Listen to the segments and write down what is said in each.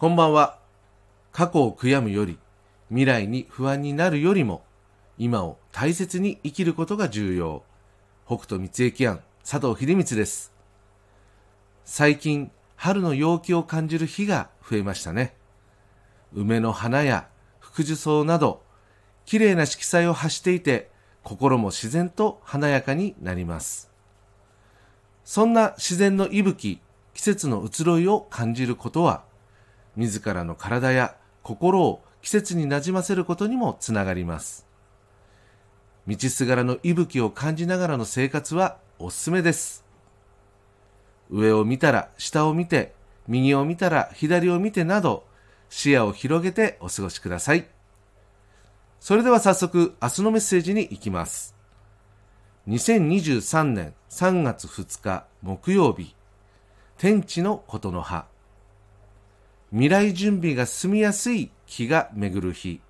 こんばんは。過去を悔やむより、未来に不安になるよりも、今を大切に生きることが重要。北斗三重庵、佐藤秀光です。最近、春の陽気を感じる日が増えましたね。梅の花や福寿草など、綺麗な色彩を発していて、心も自然と華やかになります。そんな自然の息吹、季節の移ろいを感じることは、自らの体や心を季節になじませることにもつながります。道すがらの息吹を感じながらの生活はおすすめです。上を見たら下を見て、右を見たら左を見てなど、視野を広げてお過ごしください。それでは早速明日のメッセージに行きます。2023年3月2日木曜日、天地のことの葉。未来準備が進みやすい気が巡る日。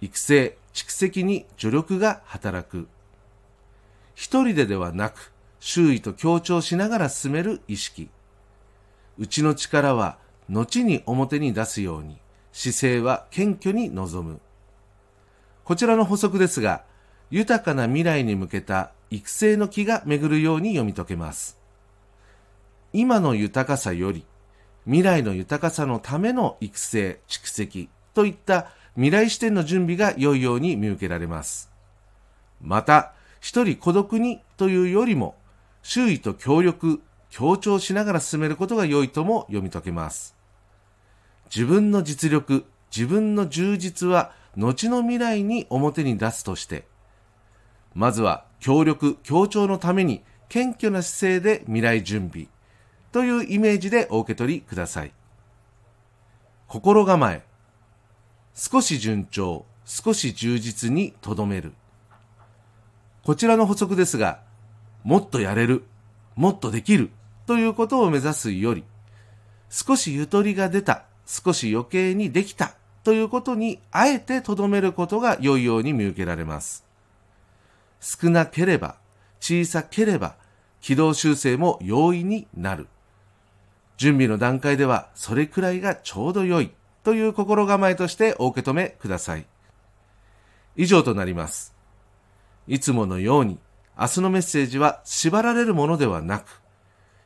育成、蓄積に助力が働く。一人でではなく、周囲と協調しながら進める意識。うちの力は後に表に出すように、姿勢は謙虚に臨む。こちらの補足ですが、豊かな未来に向けた育成の気が巡るように読み解けます。今の豊かさより、未来の豊かさのための育成、蓄積といった未来視点の準備が良いように見受けられます。また、一人孤独にというよりも、周囲と協力、協調しながら進めることが良いとも読み解けます。自分の実力、自分の充実は後の未来に表に出すとして、まずは協力、協調のために謙虚な姿勢で未来準備、というイメージでお受け取りください。心構え。少し順調、少し充実にとどめる。こちらの補足ですが、もっとやれる、もっとできるということを目指すより、少しゆとりが出た、少し余計にできたということにあえてとどめることが良いように見受けられます。少なければ、小さければ、軌道修正も容易になる。準備の段階ではそれくらいがちょうど良いという心構えとしてお受け止めください。以上となります。いつものように明日のメッセージは縛られるものではなく、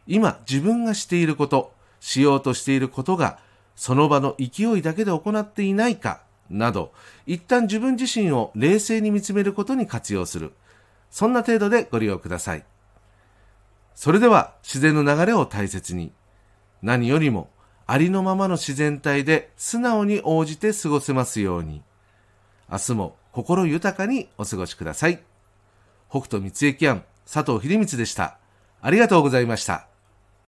今自分がしていること、しようとしていることがその場の勢いだけで行っていないかなど、一旦自分自身を冷静に見つめることに活用する。そんな程度でご利用ください。それでは自然の流れを大切に。何よりもありのままの自然体で素直に応じて過ごせますように。明日も心豊かにお過ごしください。北斗三重キャン佐藤秀光でした。ありがとうございました。